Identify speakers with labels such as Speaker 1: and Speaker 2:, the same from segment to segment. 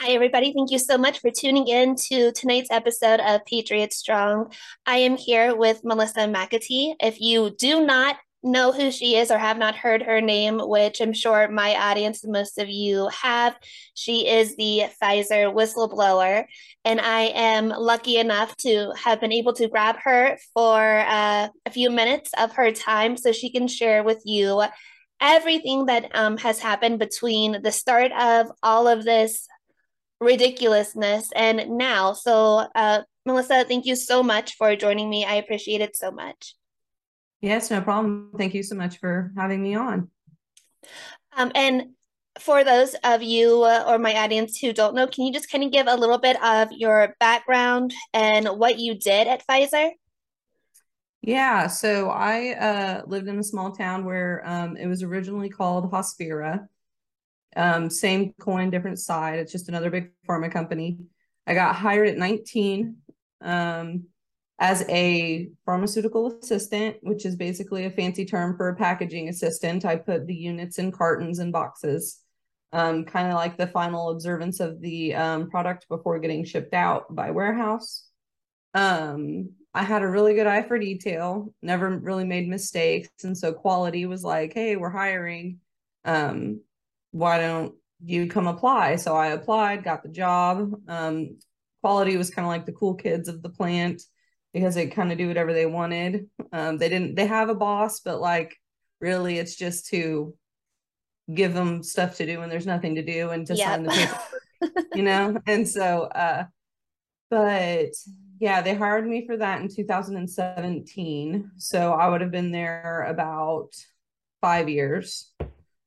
Speaker 1: Hi, everybody. Thank you so much for tuning in to tonight's episode of Patriot Strong. I am here with Melissa McAtee. If you do not know who she is or have not heard her name, which I'm sure my audience, most of you have, she is the Pfizer whistleblower. And I am lucky enough to have been able to grab her for uh, a few minutes of her time so she can share with you everything that um, has happened between the start of all of this ridiculousness and now. So, uh, Melissa, thank you so much for joining me. I appreciate it so much.
Speaker 2: Yes, no problem. Thank you so much for having me on.
Speaker 1: Um, and for those of you uh, or my audience who don't know, can you just kind of give a little bit of your background and what you did at Pfizer?
Speaker 2: Yeah, so I uh, lived in a small town where um, it was originally called Hospira. Um, same coin, different side. It's just another big pharma company. I got hired at 19 um, as a pharmaceutical assistant, which is basically a fancy term for a packaging assistant. I put the units in cartons and boxes, um, kind of like the final observance of the um, product before getting shipped out by warehouse. Um, I had a really good eye for detail, never really made mistakes. And so quality was like, hey, we're hiring. Um, why don't you come apply? So I applied, got the job. Um, quality was kind of like the cool kids of the plant because they kind of do whatever they wanted. Um, they didn't, they have a boss, but like really it's just to give them stuff to do when there's nothing to do and to yep. sign the paper, you know? And so, uh, but yeah, they hired me for that in 2017. So I would have been there about five years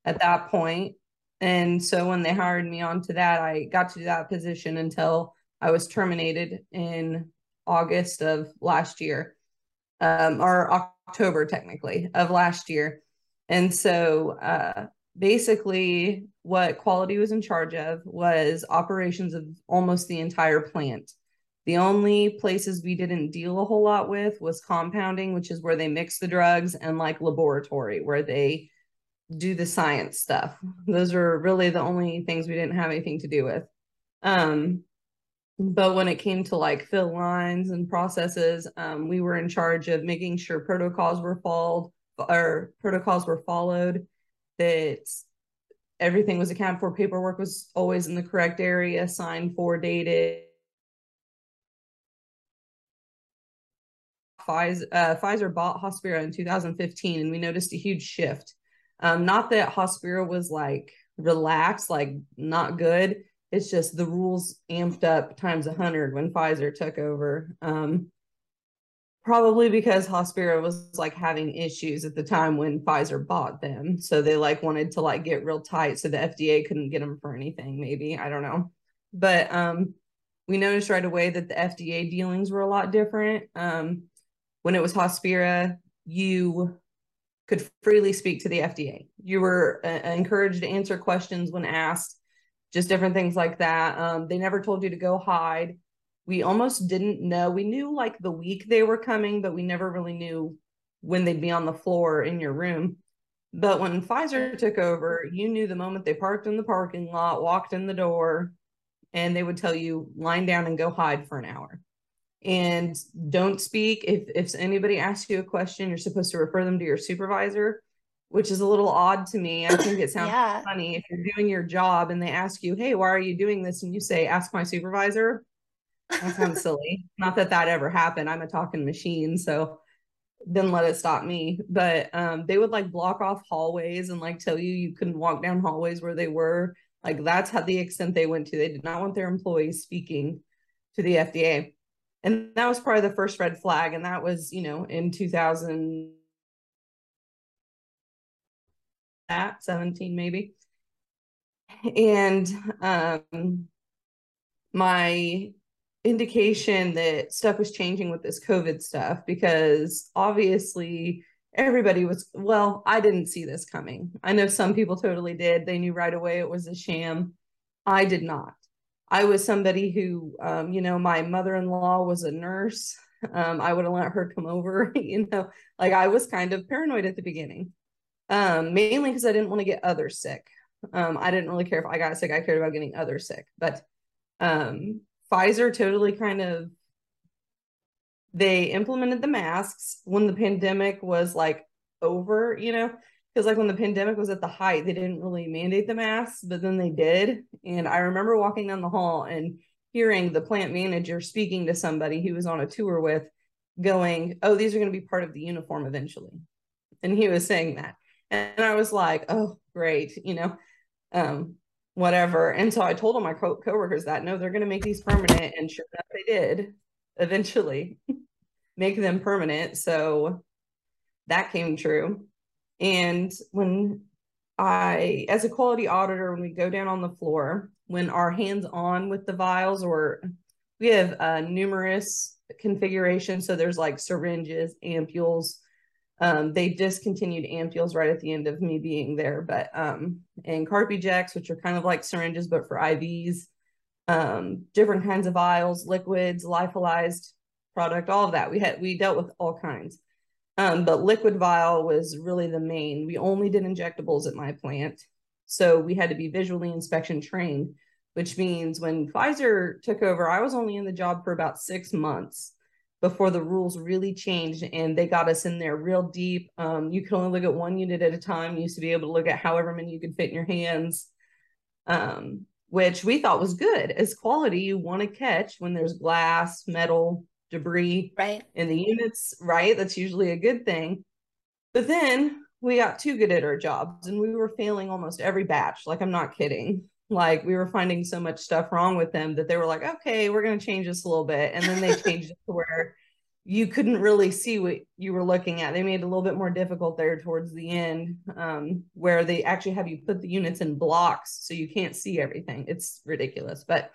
Speaker 2: at that point. And so when they hired me onto that, I got to that position until I was terminated in August of last year, um, or October technically of last year. And so uh, basically, what quality was in charge of was operations of almost the entire plant. The only places we didn't deal a whole lot with was compounding, which is where they mix the drugs, and like laboratory, where they do the science stuff. Those are really the only things we didn't have anything to do with. Um, but when it came to like fill lines and processes, um, we were in charge of making sure protocols were followed or protocols were followed, that everything was accounted for, paperwork was always in the correct area, signed for, dated. Pfizer, uh, Pfizer bought Hospira in 2015, and we noticed a huge shift um, not that Hospira was like relaxed, like not good. It's just the rules amped up times a hundred when Pfizer took over. Um, probably because Hospira was like having issues at the time when Pfizer bought them. So they like wanted to like get real tight so the FDA couldn't get them for anything, maybe. I don't know. But um we noticed right away that the FDA dealings were a lot different. Um when it was Hospira, you could freely speak to the FDA. You were uh, encouraged to answer questions when asked, just different things like that. Um, they never told you to go hide. We almost didn't know. We knew like the week they were coming, but we never really knew when they'd be on the floor in your room. But when Pfizer took over, you knew the moment they parked in the parking lot, walked in the door, and they would tell you, line down and go hide for an hour and don't speak. If if anybody asks you a question you're supposed to refer them to your supervisor which is a little odd to me. I think it sounds yeah. funny. If you're doing your job and they ask you hey why are you doing this? and you say ask my supervisor that sounds silly. Not that that ever happened. I'm a talking machine so didn't let it stop me. But um, they would like block off hallways and like tell you you couldn't walk down hallways where they were. Like that's how the extent they went to. They did not want their employees speaking to the fda and that was probably the first red flag and that was you know in 2000 at 17 maybe. And um my indication that stuff was changing with this covid stuff because obviously everybody was well i didn't see this coming. I know some people totally did. They knew right away it was a sham. I did not I was somebody who, um, you know, my mother in law was a nurse. Um, I would have let her come over, you know, like I was kind of paranoid at the beginning, um, mainly because I didn't want to get others sick. Um, I didn't really care if I got sick, I cared about getting others sick. But um, Pfizer totally kind of they implemented the masks when the pandemic was like over, you know, because like when the pandemic was at the height, they didn't really mandate the masks, but then they did. And I remember walking down the hall and hearing the plant manager speaking to somebody he was on a tour with, going, "Oh, these are going to be part of the uniform eventually," and he was saying that, and I was like, "Oh, great," you know, um, whatever. And so I told all my co- coworkers that no, they're going to make these permanent, and sure enough, they did eventually make them permanent. So that came true. And when I, as a quality auditor, when we go down on the floor, when our hands on with the vials, or we have uh, numerous configurations. So there's like syringes, ampules. Um, they discontinued ampules right at the end of me being there, but um, and Carpujects, which are kind of like syringes but for IVs, um, different kinds of vials, liquids, lyophilized product, all of that. We had we dealt with all kinds. Um, but liquid vial was really the main. We only did injectables at my plant. So we had to be visually inspection trained, which means when Pfizer took over, I was only in the job for about six months before the rules really changed and they got us in there real deep. Um, you could only look at one unit at a time. You used to be able to look at however many you could fit in your hands, um, which we thought was good. As quality, you want to catch when there's glass, metal, debris
Speaker 1: right.
Speaker 2: in the units right? That's usually a good thing. But then we got too good at our jobs and we were failing almost every batch. Like i'm not kidding. Like we were finding so much stuff wrong with them that they were like okay we're going to change this a little bit. And then they changed it to where you couldn't really see what you were looking at. They made it a little bit more difficult there towards the end um, where they actually have you put the units in blocks so you can't see everything. It's ridiculous. But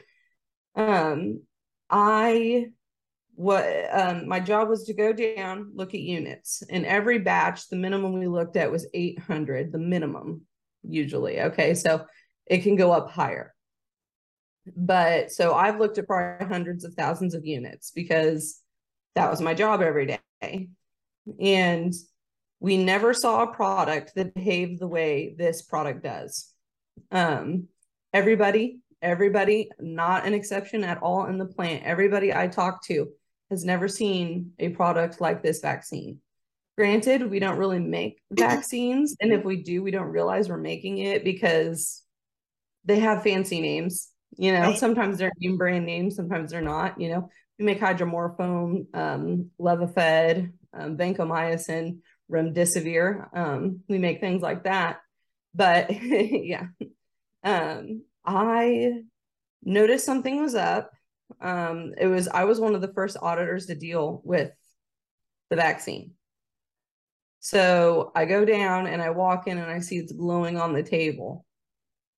Speaker 2: um, i what um, my job was to go down, look at units. In every batch, the minimum we looked at was 800, the minimum usually. Okay, so it can go up higher. But so I've looked at probably hundreds of thousands of units because that was my job every day. And we never saw a product that behaved the way this product does. Um, everybody, everybody, not an exception at all in the plant, everybody I talked to has never seen a product like this vaccine. Granted, we don't really make vaccines. And if we do, we don't realize we're making it because they have fancy names. You know, right. sometimes they're name brand names, sometimes they're not. You know, we make hydromorphone, um, Levophed, um, vancomycin, remdesivir. Um, we make things like that. But yeah, um, I noticed something was up um, it was I was one of the first auditors to deal with the vaccine. So I go down and I walk in and I see it's glowing on the table.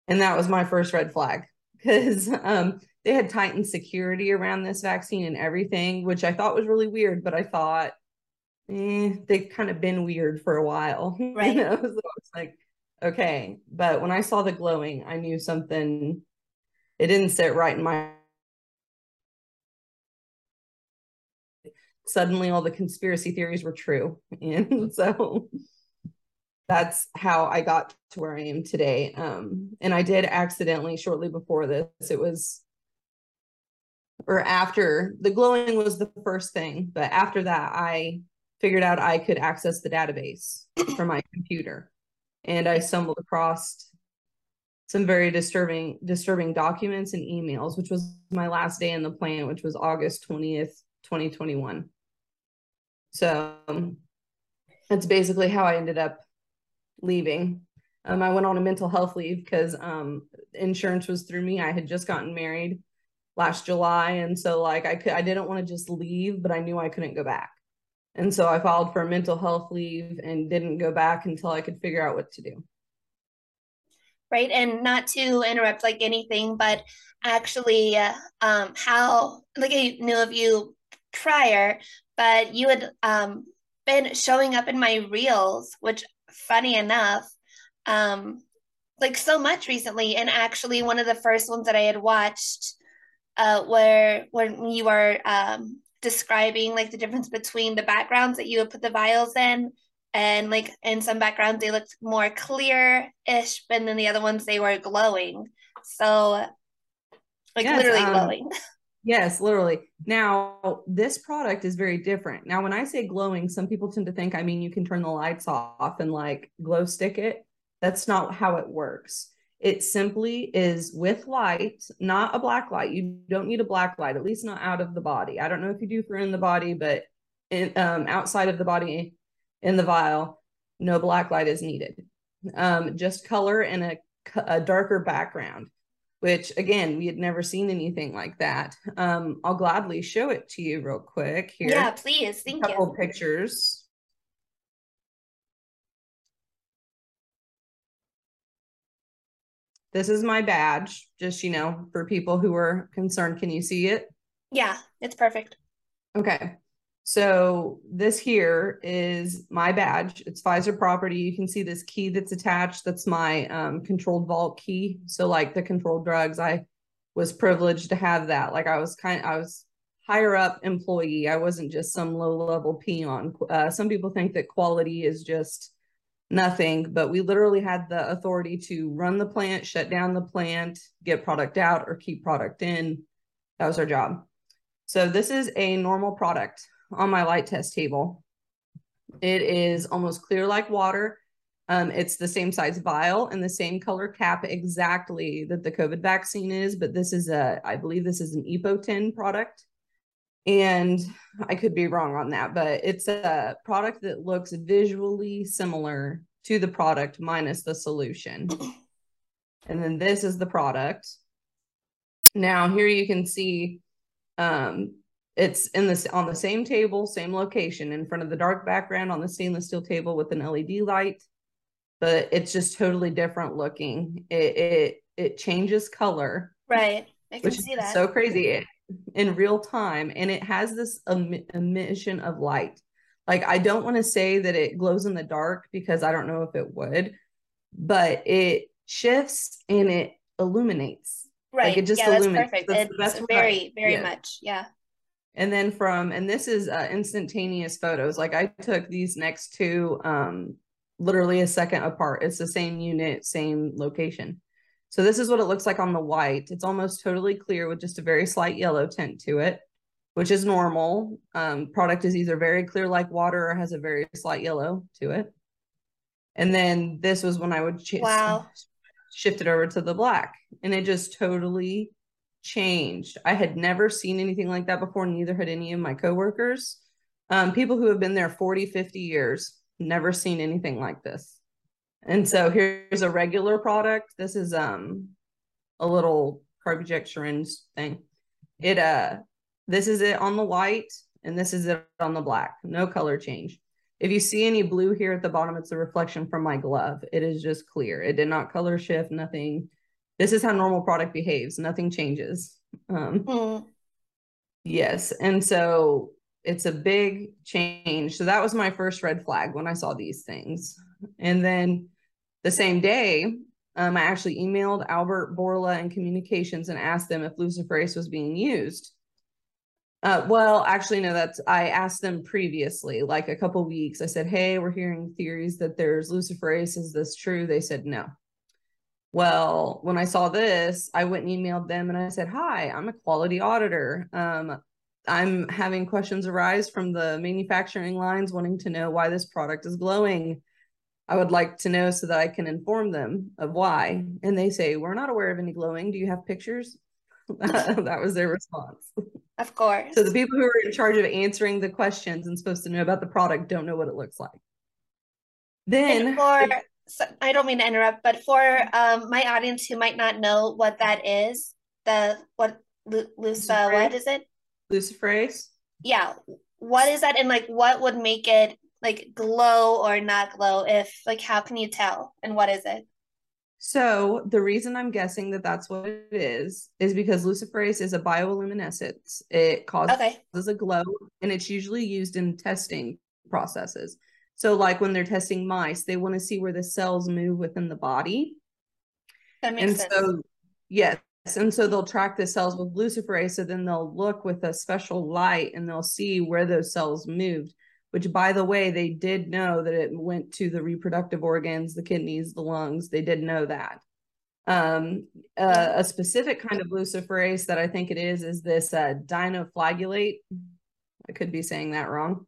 Speaker 2: And that was my first red flag because um, they had tightened security around this vaccine and everything, which I thought was really weird, but I thought, eh, they've kind of been weird for a while.
Speaker 1: Right. you know?
Speaker 2: so it's like, okay. But when I saw the glowing, I knew something, it didn't sit right in my suddenly all the conspiracy theories were true. And so that's how I got to where I am today. Um, and I did accidentally shortly before this, it was or after the glowing was the first thing, but after that, I figured out I could access the database from my computer. And I stumbled across some very disturbing disturbing documents and emails, which was my last day in the plant, which was August 20th, 2021. So that's basically how I ended up leaving. Um, I went on a mental health leave because um, insurance was through me. I had just gotten married last July, and so like I could, I didn't want to just leave, but I knew I couldn't go back, and so I filed for a mental health leave and didn't go back until I could figure out what to do.
Speaker 1: Right, and not to interrupt like anything, but actually, uh, um, how like I knew of you prior, but you had um, been showing up in my reels, which funny enough, um, like so much recently. And actually, one of the first ones that I had watched, uh, where when you were um, describing like the difference between the backgrounds that you would put the vials in, and like in some backgrounds they looked more clear ish, but then the other ones they were glowing. So Like yes, literally um, glowing.
Speaker 2: Yes, literally. Now, this product is very different. Now, when I say glowing, some people tend to think I mean you can turn the lights off and like glow stick it. That's not how it works. It simply is with light, not a black light. You don't need a black light, at least not out of the body. I don't know if you do for in the body, but in, um, outside of the body in the vial, no black light is needed. Um, just color and a, a darker background which again we had never seen anything like that. Um i'll gladly show it to you real quick here.
Speaker 1: Yeah please. Thank
Speaker 2: a couple
Speaker 1: you
Speaker 2: pictures. This is my badge just you know for people who are concerned. Can you see it?
Speaker 1: Yeah it's perfect.
Speaker 2: Okay so this here is my badge. It's Pfizer property. You can see this key that's attached. That's my um, controlled vault key. So like the controlled drugs, I was privileged to have that. Like I was kind, I was higher up employee. I wasn't just some low level peon. Uh, some people think that quality is just nothing, but we literally had the authority to run the plant, shut down the plant, get product out, or keep product in. That was our job. So this is a normal product on my light test table. It is almost clear like water. Um, it's the same size vial and the same color cap exactly that the COVID vaccine is, but this is a, I believe this is an EPO10 product. And I could be wrong on that, but it's a product that looks visually similar to the product minus the solution. And then this is the product. Now here you can see um, it's in this on the same table, same location, in front of the dark background on the stainless steel table with an LED light, but it's just totally different looking. It it it changes color.
Speaker 1: Right. I can see that.
Speaker 2: So crazy it, in real time, and it has this em- emission of light. Like I don't want to say that it glows in the dark because I don't know if it would, but it shifts and it illuminates.
Speaker 1: Right. Like it just yeah, illuminates. That's perfect. That's it's very, very yeah. much. Yeah
Speaker 2: and then from and this is uh, instantaneous photos like i took these next two um literally a second apart. It's the same unit same location. So this is what it looks like on the white. It's almost totally clear with just a very slight yellow tint to it which is normal. Um, product is either very clear like water or has a very slight yellow to it. And then this was when i would ch-
Speaker 1: wow.
Speaker 2: shift it over to the black. And it just totally changed. I had never seen anything like that before, neither had any of my coworkers. Um, people who have been there 40, 50 years, never seen anything like this. And so here's a regular product. This is um a little carb syringe thing. It uh this is it on the white and this is it on the black. No color change. If you see any blue here at the bottom, it's a reflection from my glove. It is just clear. It did not color shift, nothing this is how normal product behaves nothing changes um, mm. yes and so it's a big change so that was my first red flag when i saw these things and then the same day um, i actually emailed Albert Bourla and communications and asked them if luciferase was being used uh, well, actually, no, that's I asked them previously, like a couple weeks. I said, Hey, we're hearing theories that there's luciferase. Is this true? They said no. Well, when I saw this, I went and emailed them and I said, Hi, I'm a quality auditor. Um, I'm having questions arise from the manufacturing lines wanting to know why this product is glowing. I would like to know so that I can inform them of why. And they say, We're not aware of any glowing. Do you have pictures? that was their response.
Speaker 1: Of course.
Speaker 2: So the people who are in charge of answering the questions and supposed to know about the product don't know what it looks like. Then
Speaker 1: and for so I don't mean to interrupt, but for um, my audience who might not know what that is, the what Lu- Lucifer, what is it?
Speaker 2: Luciferase.
Speaker 1: Yeah, what is that, and like what would make it like glow or not glow? If like, how can you tell, and what is it?
Speaker 2: So the reason I'm guessing that that's what it is is because luciferase is a bioluminescence. It causes okay. a glow, and it's usually used in testing processes. So, like when they're testing mice, they want to see where the cells move within the body.
Speaker 1: That makes
Speaker 2: and
Speaker 1: sense.
Speaker 2: so, yes. And so they'll track the cells with luciferase. So then they'll look with a special light and they'll see where those cells moved, which, by the way, they did know that it went to the reproductive organs, the kidneys, the lungs. They did know that. Um, uh, a specific kind of luciferase that I think it is is this uh, dinoflagellate. I could be saying that wrong.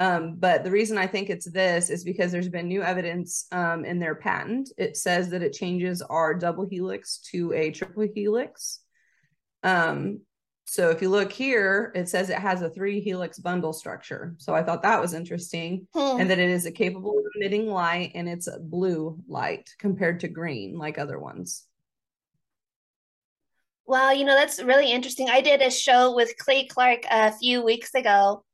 Speaker 2: Um, but the reason I think it's this is because there's been new evidence um, in their patent. It says that it changes our double helix to a triple helix. Um, so if you look here, it says it has a three helix bundle structure. So I thought that was interesting hmm. and that it is a capable of emitting light and it's blue light compared to green like other ones.
Speaker 1: Well, you know, that's really interesting. I did a show with Clay Clark a few weeks ago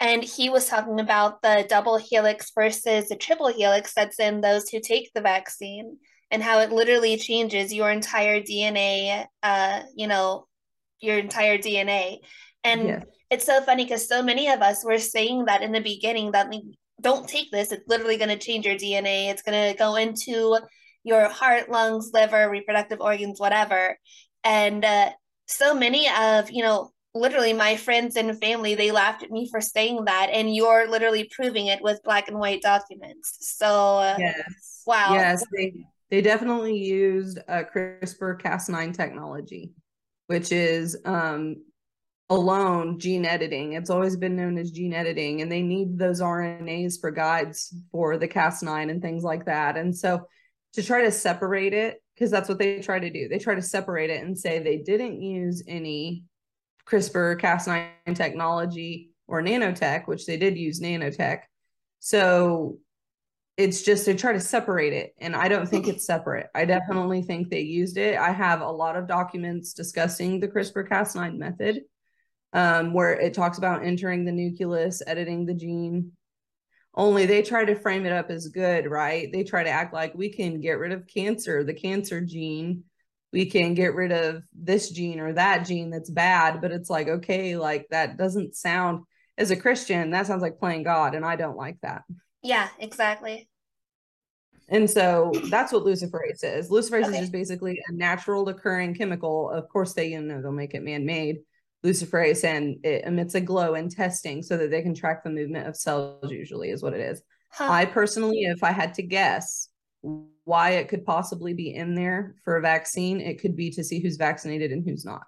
Speaker 1: and he was talking about the double helix versus the triple helix that's in those who take the vaccine and how it literally changes your entire DNA, uh, you know, your entire DNA. And yeah. it's so funny because so many of us were saying that in the beginning that don't take this. It's literally going to change your DNA. It's going to go into your heart, lungs, liver, reproductive organs, whatever. And uh, so many of, you know, literally my friends and family they laughed at me for saying that and you're literally proving it with black and white documents. So uh,
Speaker 2: yes. wow. Yes they they definitely used a crispr cas9 technology which is um alone gene editing. It's always been known as gene editing and they need those rnas for guides for the cas9 and things like that. And so to try to separate it because that's what they try to do they try to separate it and say they didn't use any CRISPR Cas9 technology or nanotech, which they did use nanotech. So it's just they try to separate it. And I don't think it's separate. I definitely think they used it. I have a lot of documents discussing the CRISPR Cas9 method, um, where it talks about entering the nucleus, editing the gene. Only they try to frame it up as good, right? They try to act like we can get rid of cancer, the cancer gene, we can get rid of this gene or that gene that's bad but it's like okay like that doesn't sound as a christian that sounds like playing god and i don't like that.
Speaker 1: Yeah exactly.
Speaker 2: And so that's what luciferase is luciferase okay. is just basically a natural occurring chemical. Of course they you know they'll make it man-made luciferase and it emits a glow in testing so that they can track the movement of cells usually is what it is huh. i personally if i had to guess why it could possibly be in there for a vaccine, it could be to see who's vaccinated and who's not.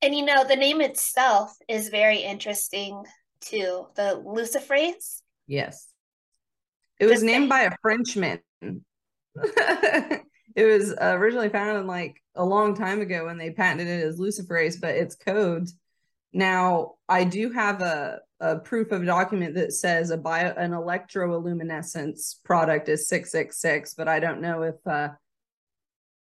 Speaker 1: And you know, the name itself is very interesting too. The luciferase.
Speaker 2: Yes. It was named by a Frenchman. it was originally founded like a long time ago when they patented it as luciferase, but its codes. Now, I do have a a proof of document that says a bio an electroluminescence product is 666 but i don't know if uh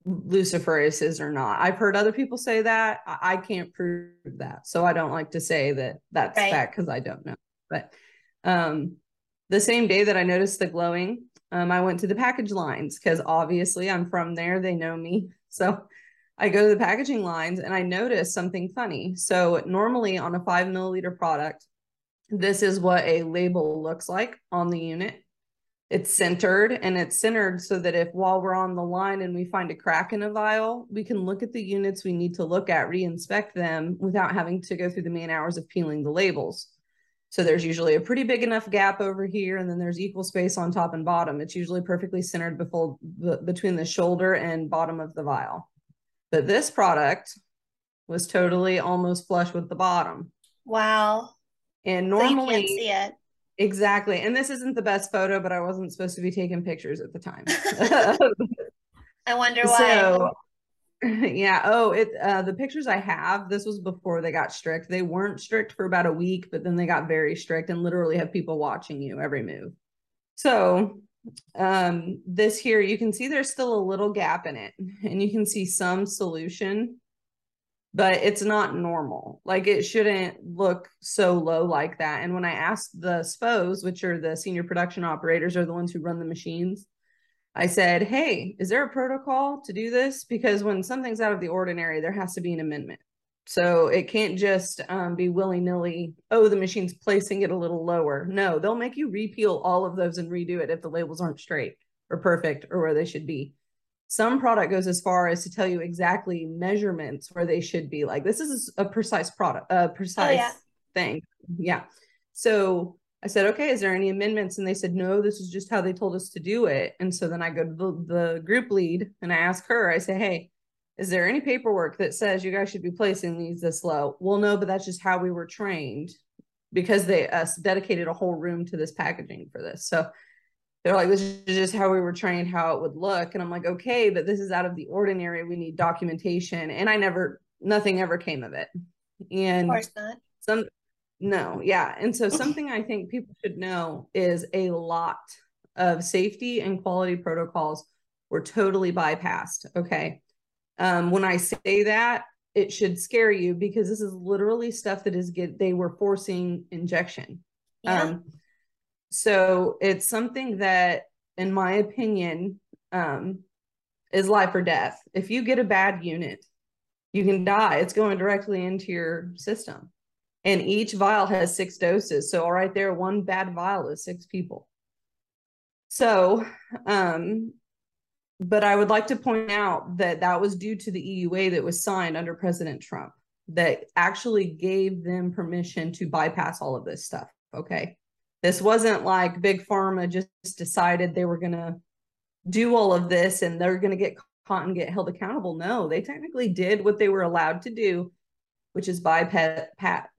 Speaker 2: luciferase is or not i've heard other people say that i, I can't prove that so i don't like to say that that's right. fact because i don't know but um the same day that i noticed the glowing um i went to the package lines because obviously i'm from there they know me so I go to the packaging lines and I notice something funny. So normally on a five milliliter product, this is what a label looks like on the unit. It's centered and it's centered so that if while we're on the line and we find a crack in a vial, we can look at the units we need to look at, re-inspect them without having to go through the man hours of peeling the labels. So there's usually a pretty big enough gap over here, and then there's equal space on top and bottom. It's usually perfectly centered before, between the shoulder and bottom of the vial. But this product was totally almost flush with the bottom.
Speaker 1: Wow.
Speaker 2: And normally, so see it. Exactly. And this isn't the best photo, but I wasn't supposed to be taking pictures at the time.
Speaker 1: I wonder why. So,
Speaker 2: yeah. Oh, it uh the pictures I have, this was before they got strict. They weren't strict for about a week, but then they got very strict and literally have people watching you every move. So um this here you can see there's still a little gap in it and you can see some solution but it's not normal. Like it shouldn't look so low like that. And when I asked the SPOs, which are the senior production operators, are the ones who run the machines, I said, Hey, is there a protocol to do this? Because when something's out of the ordinary, there has to be an amendment. So it can't just um, be willy nilly, oh, the machine's placing it a little lower. No, they'll make you repeal all of those and redo it if the labels aren't straight or perfect or where they should be. Some product goes as far as to tell you exactly measurements where they should be. Like this is a precise product, a precise oh, yeah. thing. Yeah. So I said, okay, is there any amendments? And they said, no, this is just how they told us to do it. And so then I go to the, the group lead and I ask her, I say, hey, is there any paperwork that says you guys should be placing these this low? Well, no, but that's just how we were trained because they us dedicated a whole room to this packaging for this. So they're like, this is just how we were trained, how it would look. And I'm like, okay, but this is out of the ordinary. We need documentation. And I never, nothing ever came of it. And of course not. some no, yeah. And so something I think people should know is a lot of safety and quality protocols were totally bypassed. Okay. Um, when I say that, it should scare you because this is literally stuff that is get they were forcing injection. Yeah. Um, so it's something that, in my opinion, um, is life or death. If you get a bad unit, you can die. It's going directly into your system and each vial has six doses. So all right, there, one bad vial is six people. So, um, but I would like to point out that that was due to the EUA that was signed under President Trump that actually gave them permission to bypass all of this stuff. Okay. This wasn't like Big Pharma just decided they were going to do all of this and they're going to get caught and get held accountable. No, they technically did what they were allowed to do which is bypass,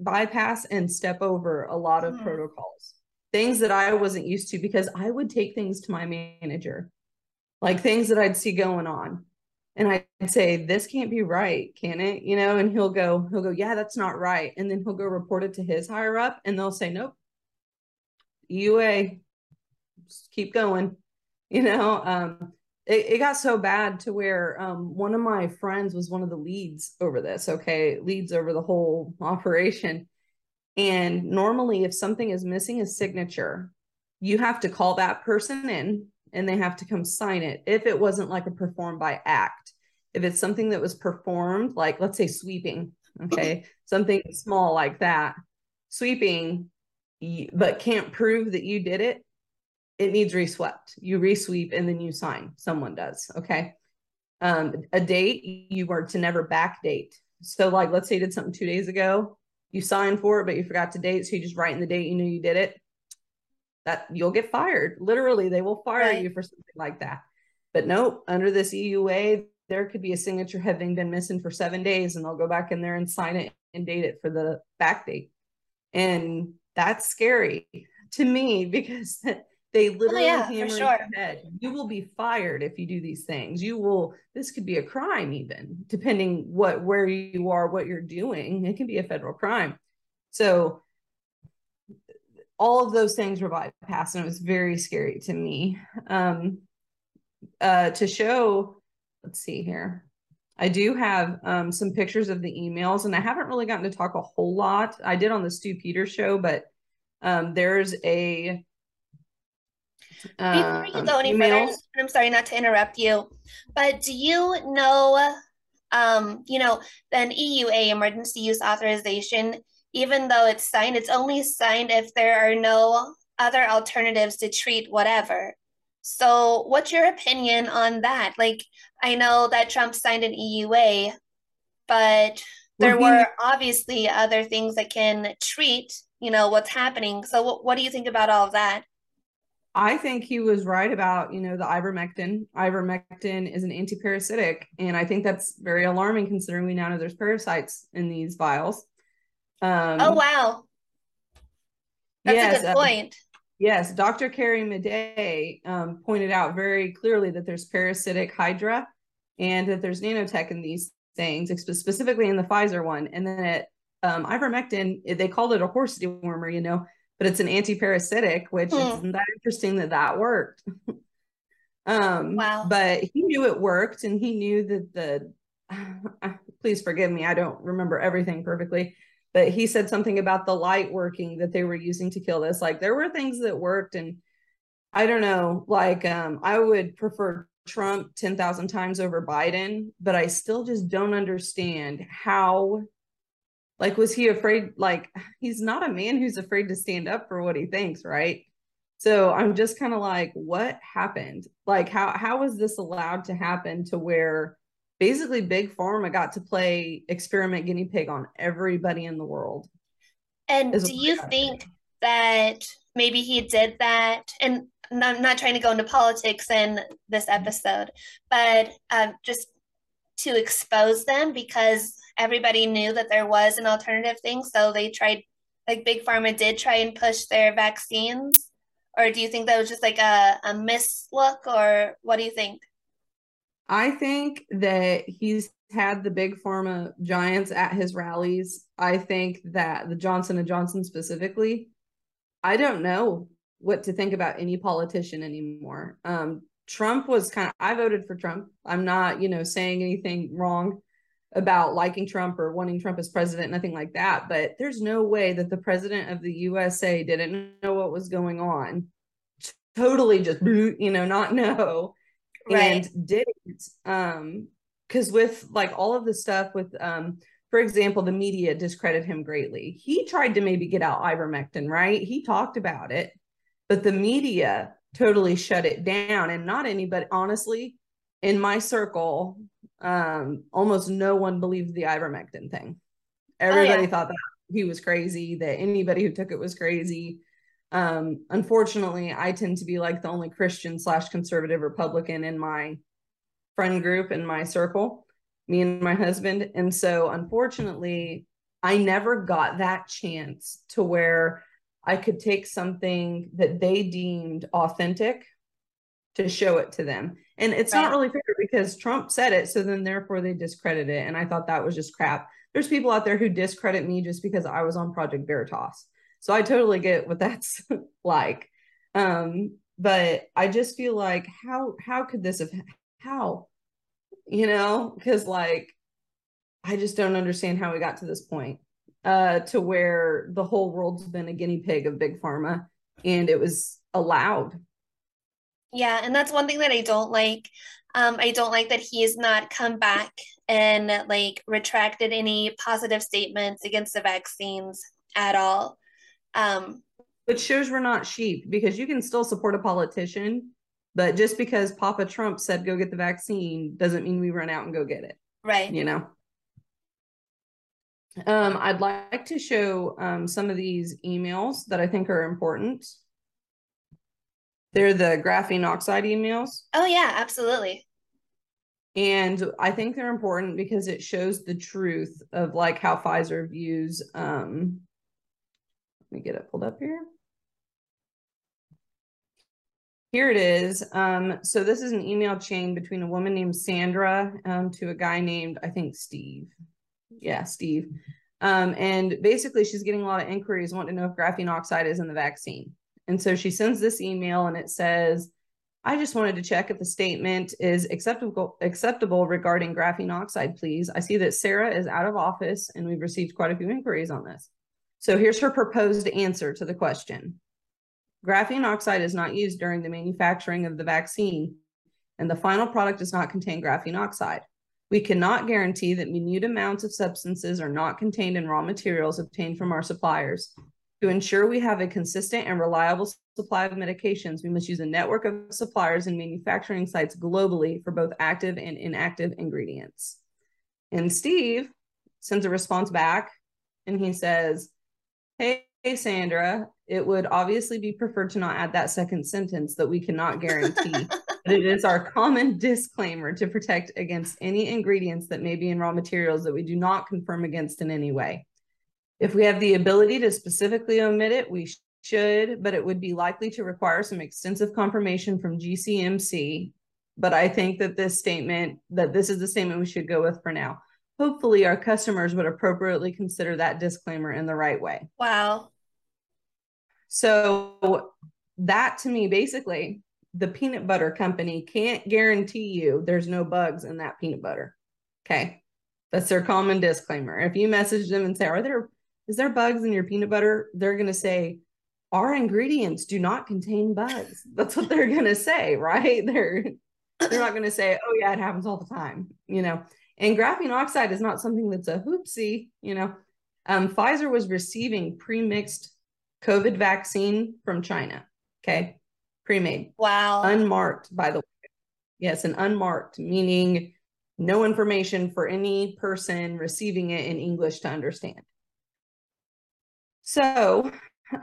Speaker 2: bypass and step over a lot of mm. protocols, things that I wasn't used to because I would take things to my manager, like things that I'd see going on. And I'd say, this can't be right, can it? You know, and he'll go, he'll go, yeah, that's not right. And then he'll go report it to his higher up and they'll say, nope, UA, just keep going. You know, um, it, it got so bad to where um, one of my friends was one of the leads over this okay? Leads over the whole operation. And normally if something is missing a signature you have to call that person in and they have to come sign it if it wasn't like a performed by act. If it's something that was performed like let's say sweeping okay? Something small like that. Sweeping but can't prove that you did it it needs reswept. You resweep and then you sign. Someone does. Okay. Um, a date you were to never backdate. So, like, let's say you did something two days ago, you signed for it, but you forgot to date. So you just write in the date you knew you did it. That you'll get fired. Literally, they will fire right. you for something like that. But nope, under this EUA, there could be a signature having been missing for seven days, and they'll go back in there and sign it and date it for the back date. And that's scary to me because they oh, literally oh, yeah, hammer sure. your head. You will be fired if you do these things. You will. This could be a crime, even depending what where you are, what you're doing. It can be a federal crime. So all of those things were bypassed, and it was very scary to me. Um, uh, to show, let's see here. I do have um, some pictures of the emails, and I haven't really gotten to talk a whole lot. I did on the Stu Peters show, but um, there's a
Speaker 1: before you go any emails. further, I'm sorry not to interrupt you, but do you know, um, you know, an EUA emergency use authorization, even though it's signed, it's only signed if there are no other alternatives to treat whatever. So, what's your opinion on that? Like, I know that Trump signed an EUA, but there were obviously other things that can treat, you know, what's happening. So, what, what do you think about all of that?
Speaker 2: I think he was right about, you know, the ivermectin. Ivermectin is an antiparasitic, and I think that's very alarming considering we now know there's parasites in these vials.
Speaker 1: Um, oh wow, that's yes, a good uh, point. Uh,
Speaker 2: yes, Dr. Carrie Madej um, pointed out very clearly that there's parasitic hydra, and that there's nanotech in these things, specifically in the Pfizer one, and then it, um, ivermectin, they called it a horse dewormer, you know but it's an antiparasitic, which hmm. isn't that interesting that that worked. um, wow. But he knew it worked, and he knew that the. please forgive me, I don't remember everything perfectly, but he said something about the light working that they were using to kill this. Like there were things that worked, and I don't know. Like um, I would prefer Trump ten thousand times over Biden, but I still just don't understand how like was he afraid like he's not a man who's afraid to stand up for what he thinks right? So i'm just kind of like what happened? Like how how was this allowed to happen to where basically big pharma got to play experiment guinea pig on everybody in the world?
Speaker 1: And do you think that maybe he did that? And I'm not trying to go into politics in this episode, but um, just to expose them because everybody knew that there was an alternative thing. So they tried, like Big Pharma did try and push their vaccines. Or do you think that was just like a, a mislook, or what do you think?
Speaker 2: I think that he's had the big pharma giants at his rallies. I think that the Johnson and Johnson specifically, I don't know what to think about any politician anymore. Um, Trump was kind of I voted for Trump. I'm not, you know, saying anything wrong about liking Trump or wanting Trump as president, nothing like that. But there's no way that the president of the USA didn't know what was going on. Totally just, you know, not know right. and didn't. Um, because with like all of the stuff with um, for example, the media discredit him greatly. He tried to maybe get out ivermectin, right? He talked about it, but the media totally shut it down. And not anybody, honestly, in my circle, um, almost no one believed the ivermectin thing. Everybody oh, yeah. thought that he was crazy, that anybody who took it was crazy. Um, unfortunately, I tend to be like the only Christian slash conservative Republican in my friend group in my circle, me and my husband. And so unfortunately, I never got that chance to where I could take something that they deemed authentic to show it to them. And it's right. not really fair because Trump said it. So then therefore they discredit it. And I thought that was just crap. There's people out there who discredit me just because I was on Project Veritas. So I totally get what that's like. Um, but I just feel like how how could this have how you know because like I just don't understand how we got to this point uh, to where the whole world's been a guinea pig of big pharma and it was allowed.
Speaker 1: Yeah, and that's one thing that I don't like. Um, I don't like that he has not come back and like retracted any positive statements against the vaccines at all. Um,
Speaker 2: Which shows we're not sheep because you can still support a politician, but just because Papa Trump said go get the vaccine doesn't mean we run out and go get it.
Speaker 1: Right.
Speaker 2: You know? Um, I'd like to show um, some of these emails that I think are important. They're the graphene oxide emails.
Speaker 1: Oh, yeah, absolutely.
Speaker 2: And I think they're important because it shows the truth of like how Pfizer views. Um, let me get it pulled up here. Here it is. Um, so this is an email chain between a woman named Sandra um, to a guy named, I think, Steve yeah, Steve. Um, and basically, she's getting a lot of inquiries wanting to know if graphene oxide is in the vaccine. And so she sends this email and it says, I just wanted to check if the statement is acceptable acceptable regarding graphene oxide, please. I see that Sarah is out of office and we've received quite a few inquiries on this. So here's her proposed answer to the question. Graphene oxide is not used during the manufacturing of the vaccine, and the final product does not contain graphene oxide. We cannot guarantee that minute amounts of substances are not contained in raw materials obtained from our suppliers. To ensure we have a consistent and reliable supply of medications, we must use a network of suppliers and manufacturing sites globally for both active and inactive ingredients. And Steve sends a response back and he says, Hey, Sandra, it would obviously be preferred to not add that second sentence that we cannot guarantee. but it is our common disclaimer to protect against any ingredients that may be in raw materials that we do not confirm against in any way. If we have the ability to specifically omit it, we should, but it would be likely to require some extensive confirmation from GCMC. But I think that this statement, that this is the statement we should go with for now. Hopefully, our customers would appropriately consider that disclaimer in the right way.
Speaker 1: Wow.
Speaker 2: So, that to me, basically, the peanut butter company can't guarantee you there's no bugs in that peanut butter. Okay. That's their common disclaimer. If you message them and say, Are there is there bugs in your peanut butter? They're gonna say, Our ingredients do not contain bugs. That's what they're gonna say, right? They're they're not gonna say, Oh yeah, it happens all the time, you know. And graphene oxide is not something that's a hoopsie, you know. Um, Pfizer was receiving pre-mixed COVID vaccine from China. Okay pre-made.
Speaker 1: Wow.
Speaker 2: Unmarked, by the way. Yes, an unmarked, meaning no information for any person receiving it in English to understand. So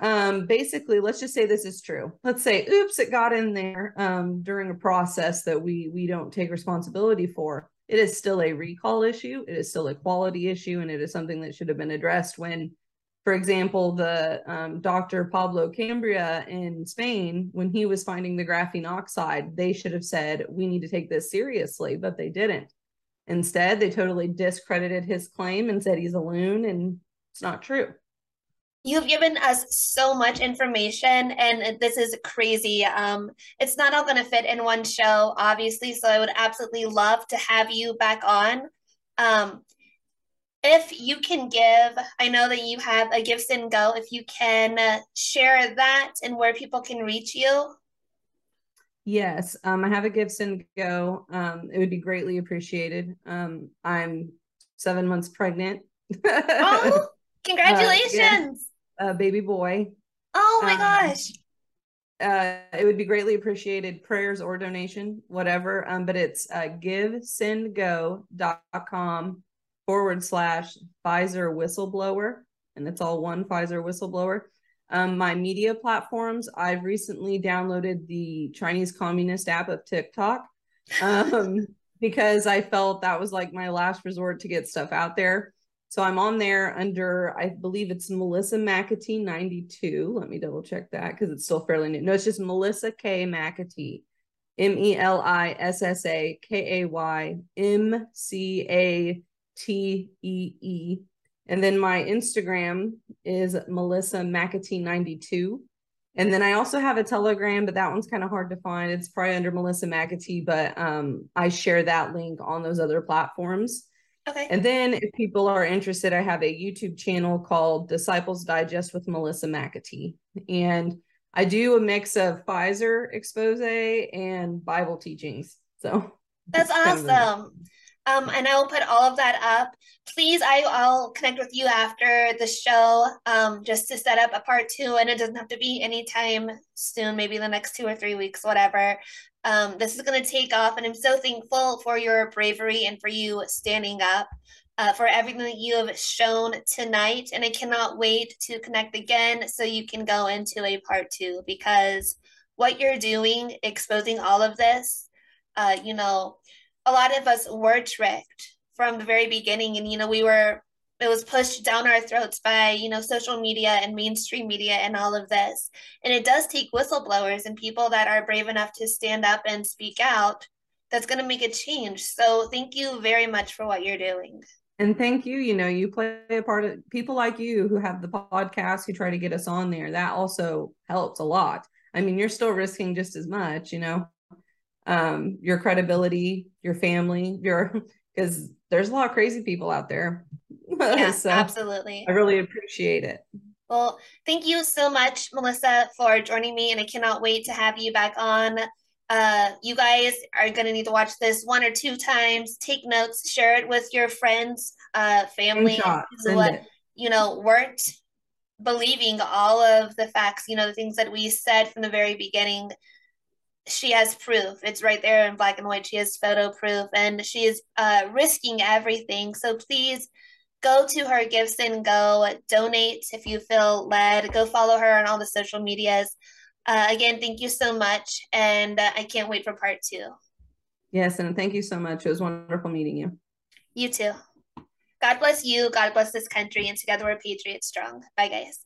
Speaker 2: um, basically, let's just say this is true. Let's say, oops, it got in there um, during a process that we we don't take responsibility for. It is still a recall issue. It is still a quality issue, and it is something that should have been addressed when, for example, the um, Dr. Pablo Campra in Spain, when he was finding the graphene oxide, they should have said, we need to take this seriously, but they didn't. Instead, they totally discredited his claim and said he's a loon, and it's not true.
Speaker 1: You've given us so much information, and this is crazy. Um, it's not all going to fit in one show, obviously. So I would absolutely love to have you back on. Um, if you can give, I know that you have a Give Send Go. If you can uh, share that and where people can reach you.
Speaker 2: Yes, um, I have a Give Send Go. Um, it would be greatly appreciated. Um, I'm seven months pregnant.
Speaker 1: oh, congratulations! Uh, yeah
Speaker 2: a baby boy.
Speaker 1: Oh my um, gosh.
Speaker 2: Uh, it would be greatly appreciated prayers or donation, whatever. Um, but it's uh, givesendgo.com forward slash Pfizer whistleblower. And it's all one Pfizer whistleblower. Um, my media platforms, I've recently downloaded the Chinese Communist app of TikTok um, because I felt that was like my last resort to get stuff out there. So I'm on there under, I believe it's Melissa McAtee 92. Let me double check that because it's still fairly new. No, it's just Melissa K McAtee, M E L I S S A K A Y M C A T E E. And then my Instagram is Melissa McAtee 92. And then I also have a Telegram, but that one's kind of hard to find. It's probably under Melissa McAtee, but um, I share that link on those other platforms.
Speaker 1: Okay.
Speaker 2: And then if people are interested, I have a YouTube channel called Disciples Digest with Melissa McAtee. And I do a mix of Pfizer expose and Bible teachings. So
Speaker 1: that's awesome. Um, and I will put all of that up. Please, I, I'll connect with you after the show um, just to set up a part two. And it doesn't have to be anytime soon, maybe the next two or three weeks, whatever. Um, this is going to take off, and I'm so thankful for your bravery and for you standing up. Uh, for everything that you have shown tonight. And I cannot wait to connect again so you can go into a part two because what you're doing, exposing all of this, uh, you know, a lot of us were tricked from the very beginning. And, you know, we were it was pushed down our throats by you know social media and mainstream media and all of this. And it does take whistleblowers and people that are brave enough to stand up and speak out that's going to make a change. So thank you very much for what you're doing.
Speaker 2: And thank you. You know you play a part of people like you who have the podcast who try to get us on there that also helps a lot. I mean you're still risking just as much you know um your credibility your family your because there's a lot of crazy people out there
Speaker 1: yeah, so absolutely.
Speaker 2: I really appreciate it.
Speaker 1: Well, thank you so much, Melissa, for joining me, and I cannot wait to have you back on. Uh, you guys are going to need to watch this one or two times. Take notes, share it with your friends, uh, family, what you know weren't believing all of the facts. You know the things that we said from the very beginning. She has proof. It's right there in black and white. She has photo proof, and she is uh, risking everything. So please go to her Give Send Go, donate if you feel led, go follow her on all the social medias. Uh, again, thank you so much. And uh, I can't wait for part two.
Speaker 2: Yes, and thank you so much. It was wonderful meeting you.
Speaker 1: You too. God bless you. God bless this country. And together we're Patriots Strong. Bye, guys.